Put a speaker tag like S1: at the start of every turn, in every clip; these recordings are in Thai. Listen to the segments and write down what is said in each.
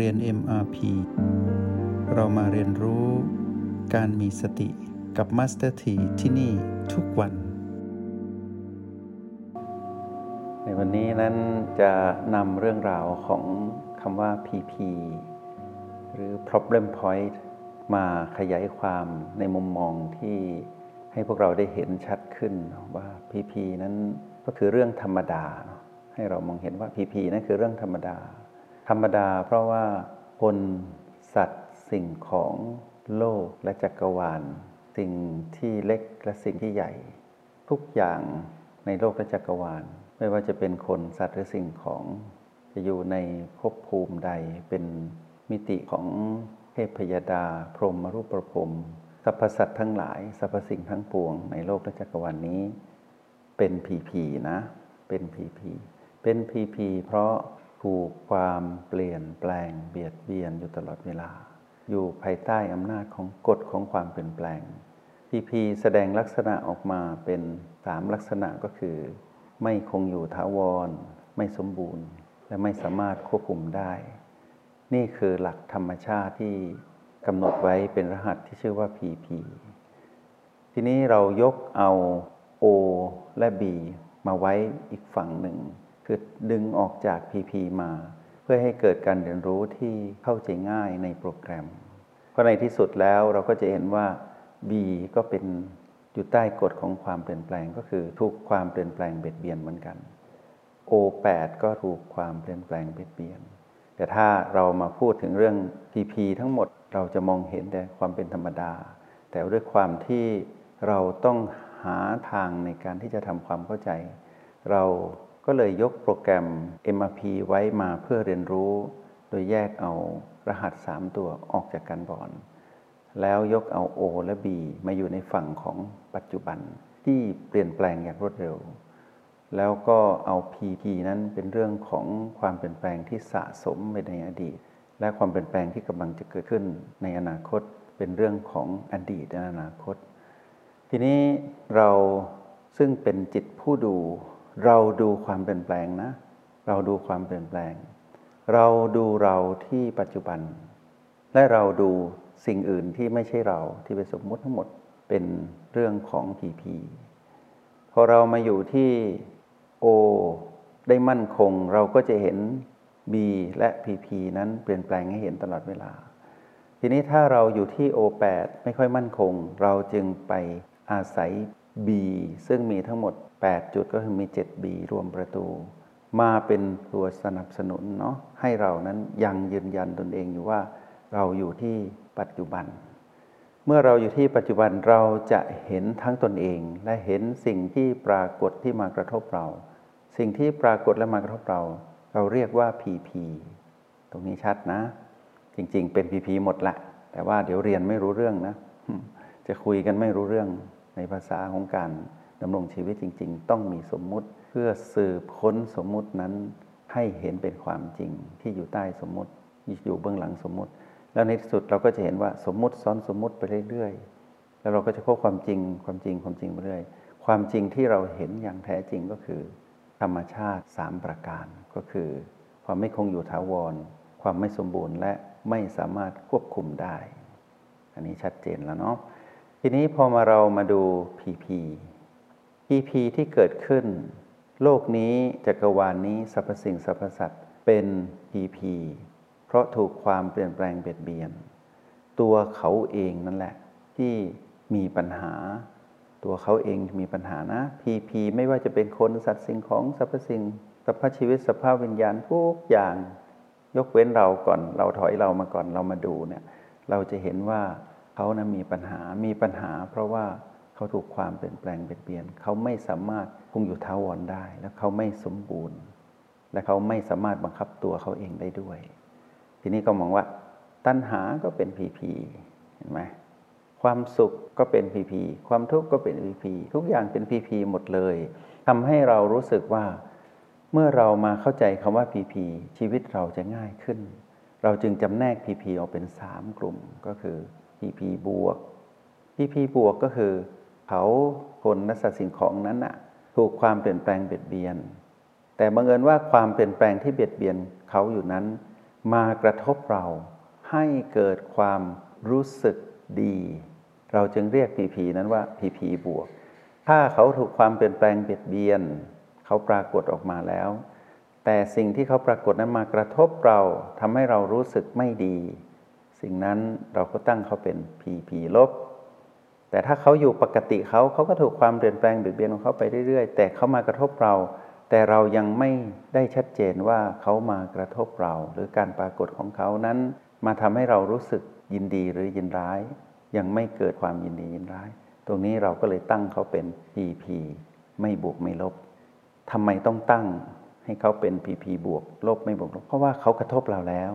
S1: เรียน MRP เรามาเรียนรู้การมีสติกับ Master T ที่ที่นี่ทุกวัน ในวันนี้นั้นจะนำเรื่องราวของคำว่า PP หรือ Problem Point มาขยายความในมุมมองที่ให้พวกเราได้เห็นชัดขึ้นว่า PP นั้นก็คือเรื่องธรรมดา ให้เรามองเห็นว่า PP นั่นคือเรื่องธรรมดา ธรรมดาเพราะว่าคนสัตว์สิ่งของโลกและจักรวาล สิ่งที่เล็กและสิ่งที่ใหญ่ ทุกอย่างในโลกและจักรวาล ไม่ว่าจะเป็นคนสัตว์หรือสิ่งของ จะอยู่ในภพภูมิใดเป็นมิติของเทพพยดา พรหมรูปประพรมสรรพสัตว์ทั้งหลายสรรพสิ่งทั้งปวง ในโลกและจักรวาลนนี้ เป็นผีผีนะ เป็นผีผีเป็นผีผีเพราะ ถูกความเปลี่ยนแปลงเบียดเบียนอยู่ตลอดเวลา อยู่ภายใต้อำนาจของกฎของความเปลี่ยนแปลงพีพีแสดงลักษณะออกมาเป็นสามลักษณะก็คือ ไม่คงอยู่ถาวร ไม่สมบูรณ์ และไม่สามารถควบคุมได้ นี่คือหลักธรรมชาติที่กำหนดไว้เป็นรหัสที่ชื่อว่า PP ทีนี้เรายกเอา O และ B มาไว้อีกฝั่งหนึ่ง ดึงออกจาก PP มา เพื่อให้เกิดการเรียนรู้ที่เข้าใจง่ายในโปรแกรมเพราะในที่สุดแล้วเราก็จะเห็นว่า B ก็เป็นอยู่ใต้กฎของความเปลี่ยนแปลงก็คือถูกความเปลี่ยนแปลงเบียดเบียนเหมือนกัน O8 ก็ถูกความเปลี่ยนแปลงเบียดเบียน แต่ถ้าเรามาพูดถึงเรื่อง PP ทั้งหมดเราจะมองเห็นแต่ความเป็นธรรมดา แต่ด้วยความที่เราต้องหาทางในการที่จะทำความเข้าใจ เรา ก็เลยยกโปรแกรม MRP ไว้มาเพื่อเรียนรู้ โดยแยกเอารหัส 3 ตัวออกจากกันก่อน แล้วยกเอา O และ B มาอยู่ในฝั่งของปัจจุบันที่เปลี่ยนแปลงอย่างรวดเร็ว แล้วก็เอา PP นั้นเป็นเรื่องของความเปลี่ยนแปลงที่สะสมไปในอดีต และความเปลี่ยนแปลงที่กำลังจะเกิดขึ้นในอนาคต เป็นเรื่องของอดีตและอนาคต ทีนี้เราซึ่งเป็นจิตผู้ดู เราดูความเปลี่ยนแปลงนะ เราดูความเปลี่ยนแปลง เราดูเราที่ปัจจุบัน และเราดูสิ่งอื่นที่ไม่ใช่เราที่เป็นสมมุติทั้งหมดเป็นเรื่องของผีผีพอเรามาอยู่ที่โอได้มั่นคง เราก็จะเห็น B และ PP นั้นเปลี่ยนแปลงให้เห็นตลอดเวลา ทีนี้ถ้าเราอยู่ที่ O8 ไม่ค่อยมั่นคง เราจึงไปอาศัย B ซึ่งมีทั้งหมด 8 จุดก็คือมี 7B รวมประตู มาเป็นตัวสนับสนุนเนาะให้เรานั้นยังยืนยันตนเองอยู่ว่าเราอยู่ที่ปัจจุบัน เมื่อเราอยู่ที่ปัจจุบันเราจะเห็นทั้งตนเอง และเห็นสิ่งที่ปรากฏที่มากระทบเรา สิ่งที่ปรากฏและมากระทบเรา เราเรียกว่า PP ตรงนี้ชัดนะ จริง ๆ เป็น PP หมดแหละ แต่ว่าเดี๋ยวเรียนไม่รู้เรื่องนะ จะคุยกันไม่รู้เรื่องในภาษาของการ ดำรงชีวิตจริง ๆ ต้องมีสมมุติเพื่อสืบค้นสมมุตินั้นให้เห็นเป็นความจริงที่อยู่ใต้สมมุติอยู่เบื้องหลังสมมุติ แล้วในที่สุดเราก็จะเห็นว่าสมมุติซ้อนสมมุติไปเรื่อยๆ แล้วเราก็จะพบความจริงความจริงความจริงไปเรื่อยความจริงที่เราเห็นอย่างแท้จริงก็คือ ธรรมชาติ 3 ประการก็คือ ความไม่คงอยู่ถาวร ความไม่สมบูรณ์และไม่สามารถควบคุมได้ อันนี้ชัดเจนแล้วเนาะทีนี้พอมาเรามาดู PP PP ที่เกิดขึ้น โลกนี้จักรวาลนนี้สรรพสิ่งสรรพสัตว์เป็น PP เพราะถูกความเปลี่ยนแปลงเบียดเบียน ตัวเขาเองนั่นแหละ ที่มีปัญหา ตัวเขาเองมีปัญหานะ PP ไม่ว่าจะเป็นคนสัตว์สิ่งของสรรพสิ่งสรรพชีวิตสภาพวิญญาณทุกอย่าง ยกเว้นเราก่อน เราถอยเรามาก่อนเรามาดูเนี่ยเราจะเห็นว่าเขานะมีปัญหามีปัญหา เพราะว่า เขาถูกความเปลี่ยนแปลงเปลี่ยนเปลี่ยน เขาไม่สามารถคงอยู่ท้าวรได้ และเขาไม่สมบูรณ์ และเขาไม่สามารถบังคับตัวเขาเองได้ด้วย ทีนี้ก็มองว่า ตัณหาก็เป็นพีพีเห็นไหมความสุขก็เป็นพีพีความทุกข์ก็เป็นพีพีทุกอย่างเป็นพีพีหมดเลยทำให้เรารู้สึกว่า เมื่อเรามาเข้าใจคำว่าพีพีชีวิตเราจะง่ายขึ้น เราจึงจำแนกพีพีออกเป็นสามกลุ่มก็คือพีพีบวกพีพีบวกก็คือ เขาคนนัสสิ่งของนั้นน่ะถูกความเปลี่ยนแปลงเบียดเบียน แต่บังเอิญว่าความเปลี่ยนแปลงที่เบียดเบียนเขาอยู่นั้น มากระทบเราให้เกิดความรู้สึกดี เราจึงเรียกผีผีนั้นว่าผีผีบวก ถ้าเขาถูกความเปลี่ยนแปลงเบียดเบียน เขาปรากฏออกมาแล้ว แต่สิ่งที่เขาปรากฏนั้นมากระทบเราทำให้เรารู้สึกไม่ดี สิ่งนั้นเราก็ตั้งเขาเป็นผีผีลบ แต่ถ้าเขาอยู่ปกติเขาเขาก็ถูกความเปลี่ยนแปลงเบียดเบียนของเขาไปเรื่อยๆ แต่เขามากระทบเรา แต่เรายังไม่ได้ชัดเจนว่าเขามากระทบเรา หรือการปรากฏของเขานั้น มาทำให้เรารู้สึกยินดีหรือยินร้าย ยังไม่เกิดความยินดียินร้าย ตรงนี้เราก็เลยตั้งเขาเป็น PP ไม่บวกไม่ลบทำไมต้องตั้งให้เขาเป็น PP บวกลบไม่บวกลบเพราะว่าเขากระทบเราแล้ว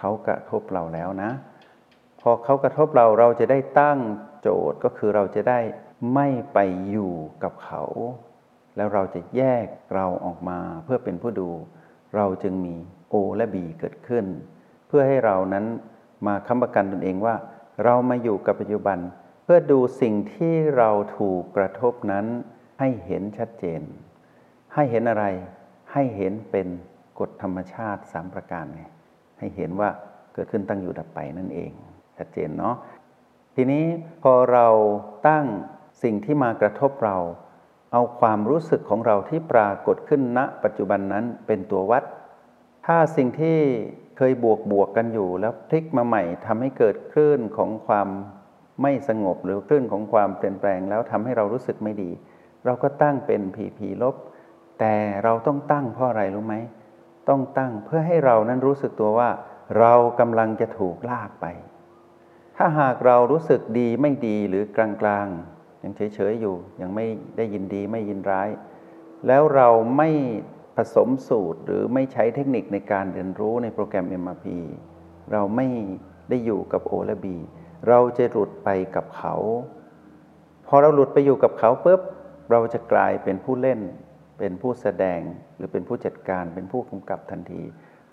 S1: เขากระทบเราแล้วนะ พอเขากระทบเราเราจะได้ตั้ง โจทย์ก็คือเราจะได้ไม่ไปอยู่กับเขา แล้วเราจะแยกเราออกมาเพื่อเป็นผู้ดู เราจึงมี O และ B เกิดขึ้น เพื่อให้เรานั้นมาค้ำประกันตนเองว่า เรามาอยู่กับปัจจุบัน เพื่อดูสิ่งที่เราถูกกระทบนั้นให้เห็นชัดเจน ให้เห็นอะไร ให้เห็นเป็นกฎธรรมชาติสามประการไงให้เห็นว่าเกิดขึ้นตั้งอยู่ดับไปนั่นเอง ชัดเจนเนาะ ทีนี้พอเราตั้งสิ่งที่มากระทบเรา เอาความรู้สึกของเราที่ปรากฏขึ้นณ ปัจจุบันนั้นเป็นตัววัด ถ้าสิ่งที่เคยบวกบวกกันอยู่ แล้วพลิกมาใหม่ทำให้เกิดคลื่นของความไม่สงบหรือคลื่นของความเปลี่ยนแปลงแล้วทำให้เรารู้สึกไม่ดี เราก็ตั้งเป็นผีผีลบ แต่เราต้องตั้งเพราะอะไรรู้ไหมต้องตั้งเพื่อให้เรานั้นรู้สึกตัวว่า เรากำลังจะถูกลากไป ถ้าหากเรารู้สึกดีไม่ดีหรือกลางๆ ยังเฉยๆอยู่ ยังไม่ได้ยินดีไม่ยินร้าย แล้วเราไม่ผสมสูตรหรือไม่ใช้เทคนิคในการเรียนรู้ในโปรแกรม MRP เราไม่ได้อยู่กับ O และ B เราจะหลุดไปกับเขา พอเราหลุดไปอยู่กับเขาปุ๊บเราจะกลายเป็นผู้เล่น เป็นผู้แสดงหรือเป็นผู้จัดการเป็นผู้กำกับทันที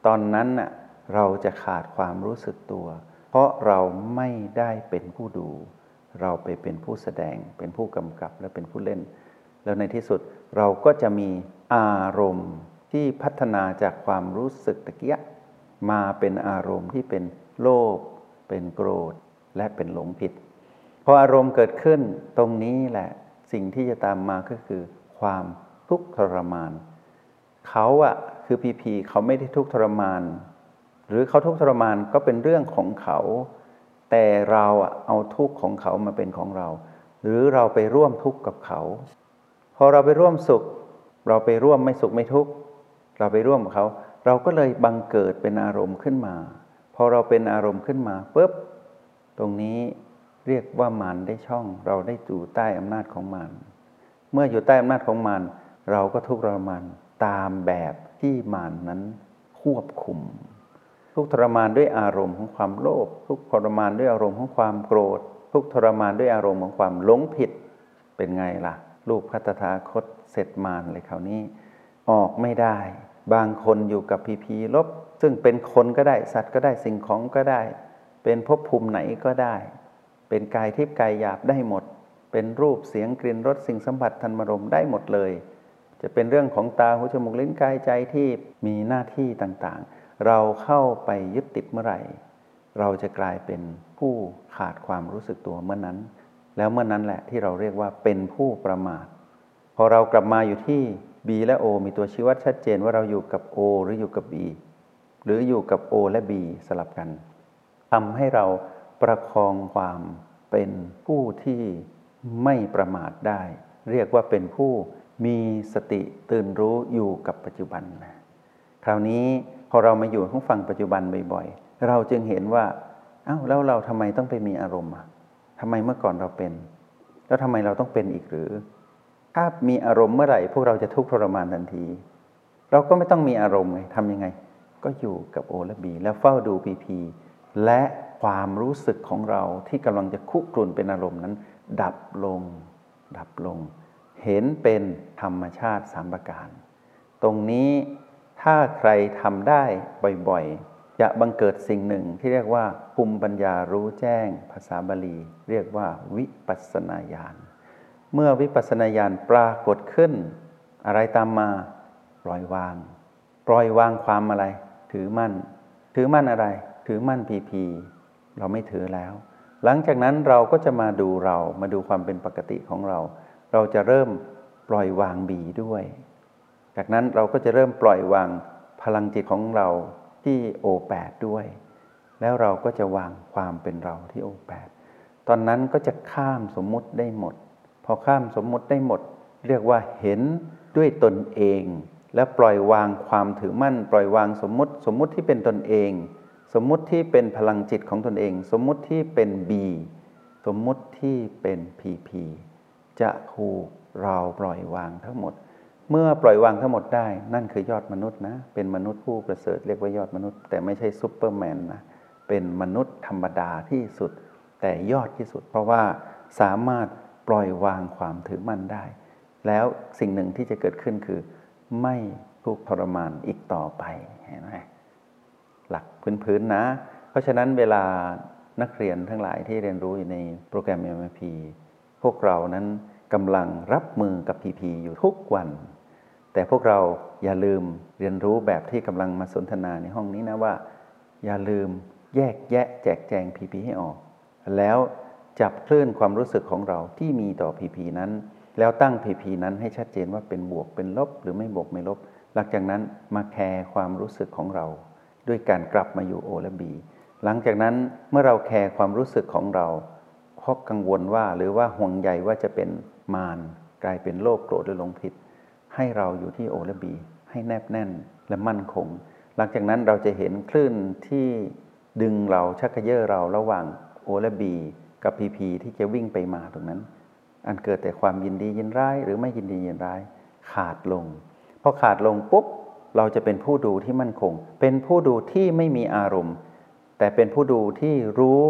S1: ตอนนั้นน่ะเราจะขาดความรู้สึกตัว เพราะเราไม่ได้เป็นผู้ดู เราไปเป็นผู้แสดง เป็นผู้กำกับและเป็นผู้เล่น แล้วในที่สุดเราก็จะมีอารมณ์ที่พัฒนาจากความรู้สึกตะเกียมาเป็นอารมณ์ที่เป็นโลภเป็นโกรธ และเป็นหลงผิด พออารมณ์เกิดขึ้นตรงนี้แหละสิ่งที่จะตามมาก็คือ ความทุกข์ทรมาน เขาอะคือพีพีเขาไม่ได้ทุกข์ทรมาน รือเขาทุกข์ทรมานก็เป็นเรื่องของเขา แต่เราเอาทุกข์ของเขามาเป็นของเรา หรือเราไปร่วมทุกข์กับเขา พอเราไปร่วมสุข เราไปร่วมไม่สุขไม่ทุกข์เราไปร่วมกับเขา เราก็เลยบังเกิดเป็นอารมณ์ขึ้นมา พอเราเป็นอารมณ์ขึ้นมาปุ๊บตรงนี้เรียกว่ามารได้ช่อง เราได้อยู่ใต้อำนาจของมารเมื่ออยู่ใต้อำนาจของมารเราก็ทุกข์ทรมานตามแบบที่มานนั้นควบคุม ทุกทรมานด้วยอารมณ์ของความโลภทุกทรมานด้วยอารมณ์ของความโกรธ ทุกทรมานด้วยอารมณ์ของความหลงผิด เป็นไงล่ะ ลูกพัฒถาคตเสร็จมารเลยคราวนี้ ออกไม่ได้ บางคนอยู่กับพีพีลบ ซึ่งเป็นคนก็ได้สัตว์ก็ได้สิ่งของก็ได้ เป็นภพภูมิไหนก็ได้ เป็นกายทิพย์กายหยาบได้หมด เป็นรูปเสียงกลิ่นรสสิ่งสัมผัสทันมรมได้หมดเลย จะเป็นเรื่องของตาหูจมูกลิ้นกายใจที่มีหน้าที่ต่างๆ เราเข้าไปยึดติดเมื่อไหร่ เราจะกลายเป็นผู้ขาดความรู้สึกตัวเมื่อนั้น แล้วเมื่อนั้นแหละที่เราเรียกว่าเป็นผู้ประมาท พอเรากลับมาอยู่ที่ B และ O มีตัวชี้วัดชัดเจนว่าเราอยู่กับ O หรืออยู่กับ B หรืออยู่กับ O และ B สลับกันทำให้เราประคองความเป็นผู้ที่ไม่ประมาทได้ เรียกว่าเป็นผู้มีสติตื่นรู้อยู่กับปัจจุบัน คราวนี้ อเรามาอยู่ของฝั่งปัจจุบันบ่อยๆ เราจึงเห็นว่าอา้าวแล้วเราทำไมต้องไปมีอารมณ์อะทำไมเมื่อก่อนเราเป็น แล้วทำไมเราต้องเป็นอีกหรือ ถ้ามีอารมณ์เมื่อไหร่ พวกเราจะทุกข์ทรมานทันที เราก็ไม่ต้องมีอารมณ์ไงทำยังไง ก็อยู่กับโอและบี แล้วเฝ้าดูพีพีและความรู้สึกของเราที่กำลังจะคุกรุ่นเป็นอารมณ์นั้น ดับลง ดับลง เห็นเป็นธรรมชาติสามประการ ตรงนี้ ถ้าใครทำได้บ่อยๆ จะบังเกิดสิ่งหนึ่งที่เรียกว่าภูมิปัญญารู้แจ้ง ภาษาบาลี เรียกว่าวิปัสนาญาณ เมื่อวิปัสนาญาณปรากฏขึ้น อะไรตามมาปล่อยวาง ปล่อยวางความอะไร ถือมั่น ถือมั่นอะไร ถือมั่นพีพีเราไม่ถือแล้ว หลังจากนั้นเราก็จะมาดูเรามาดูความเป็นปกติของเรา เราจะเริ่มปล่อยวางบีด้วย จากนั้นเราก็จะเริ่มปล่อยวางพลังจิตของเราที่โอแปดด้วย แล้วเราก็จะวางความเป็นเราที่โอแปดตอนนั้นก็จะข้ามสมมุติได้หมด พอข้ามสมมุติได้หมด เรียกว่าเห็นด้วยตนเอง และปล่อยวางความถือมั่น ปล่อยวางสมมุติ สมมุติที่เป็นตนเอง สมมุติที่เป็นพลังจิตของตนเอง สมมุติที่เป็นบีสมมุติที่เป็นพีพีจะถูกเราปล่อยวางทั้งหมด เมื่อปล่อยวางทั้งหมดได้ นั่นคือยอดมนุษย์นะ เป็นมนุษย์ผู้ประเสริฐเรียกว่ายอดมนุษย์ แต่ไม่ใช่ซุปเปอร์แมนนะ เป็นมนุษย์ธรรมดาที่สุด แต่ยอดที่สุด เพราะว่าสามารถปล่อยวางความถือมั่นได้ แล้วสิ่งหนึ่งที่จะเกิดขึ้นคือ ไม่ทุกข์ทรมานอีกต่อไปเห็นไหมหลักพื้นๆนะ เพราะฉะนั้นเวลานักเรียนทั้งหลายที่เรียนรู้อยู่ในโปรแกรม MMP พวกเรานั้น กำลังรับมือกับ PP อยู่ทุกวัน แต่พวกเราอย่าลืมเรียนรู้แบบที่กำลังมาสนทนาในห้องนี้นะว่า อย่าลืมแยกแยะแจกแจง PP ให้ออก แล้วจับคลื่นความรู้สึกของเราที่มีต่อ PP นั้น แล้วตั้ง PP นั้นให้ชัดเจนว่าเป็นบวกเป็นลบ หรือไม่บวกไม่ลบ หลังจากนั้นมาแคร์ความรู้สึกของเรา ด้วยการกลับมาอยู่โอและบีหลังจากนั้นเมื่อเราแคร์ความรู้สึกของเรา เพราะกังวลว่าหรือว่าห่วงใยว่าจะเป็นมารกลายเป็นโลภโกรธหรือหลงผิด ให้เราอยู่ที่โอและบี ให้แนบแน่นและมั่นคง หลังจากนั้นเราจะเห็นคลื่นที่ดึงเราชักกระเยาะเราระหว่างโอและบีกับพีพีที่จะวิ่งไปมาตรงนั้น อันเกิดแต่ความยินดียินร้าย หรือไม่ยินดียินร้าย ขาดลงพอขาดลงปุ๊บเราจะเป็นผู้ดูที่มั่นคง เป็นผู้ดูที่ไม่มีอารมณ์ แต่เป็นผู้ดูที่รู้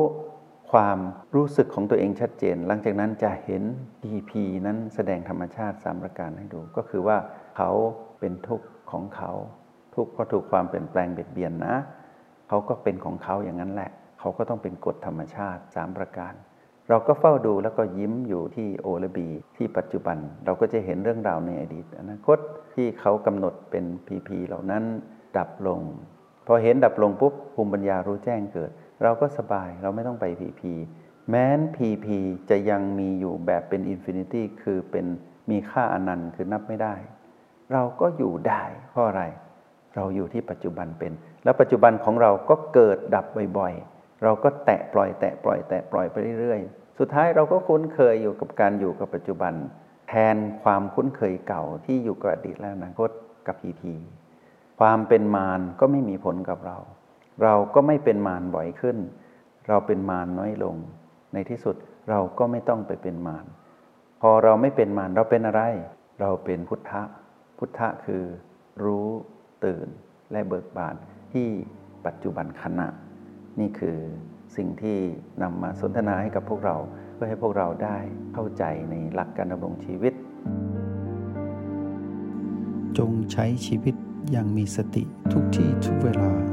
S1: ความรู้สึกของตัวเองชัดเจน หลังจากนั้นจะเห็น DP นั้นแสดงธรรมชาติสามประการให้ดู ก็คือว่าเขาเป็นทุกข์ของเขา ทุกข์เพราะถูกความเปลี่ยนแปลงเบียดเบียนนะ เขาก็เป็นของเขาอย่างนั้นแหละ เขาก็ต้องเป็นกฎธรรมชาติสามประการ เราก็เฝ้าดูแล้วก็ยิ้มอยู่ที่โอและบีที่ปัจจุบัน เราก็จะเห็นเรื่องราวในอดีต อนาคตที่เขากำหนดเป็นพีพีเหล่านั้นดับลง พอเห็นดับลงปุ๊บภูมิปัญญารู้แจ้งเกิด เราก็สบายเราไม่ต้องไปพีพีแม้นพีพีจะยังมีอยู่แบบเป็น infinity คือเป็นมีค่าอนันต์คือนับไม่ได้ เราก็อยู่ได้เพราะอะไร เราอยู่ที่ปัจจุบันเป็น แล้วปัจจุบันของเราก็เกิดดับบ่อยๆ เราก็แตะปล่อยแตะปล่อยแตะปล่อยไปเรื่อยๆ สุดท้ายเราก็คุ้นเคยอยู่กับการอยู่กับปัจจุบัน แทนความคุ้นเคยเก่าที่อยู่กับอดีตและอนาคตกับพีพีความเป็นมารก็ไม่มีผลกับเรา เราก็ไม่เป็นมารบ่อยขึ้น เราเป็นมารน้อยลง ในที่สุดเราก็ไม่ต้องไปเป็นมารพอเราไม่เป็นมารเราเป็นอะไร เราเป็นพุทธะ พุทธะคือรู้ตื่นและเบิกบานที่ปัจจุบันขณะ นี่คือสิ่งที่นำมาสนทนาให้กับพวกเราเพื่อให้พวกเราได้เข้าใจในหลักการดำรงชีวิต
S2: จงใช้ชีวิตอย่างมีสติทุกที่ทุกเวลา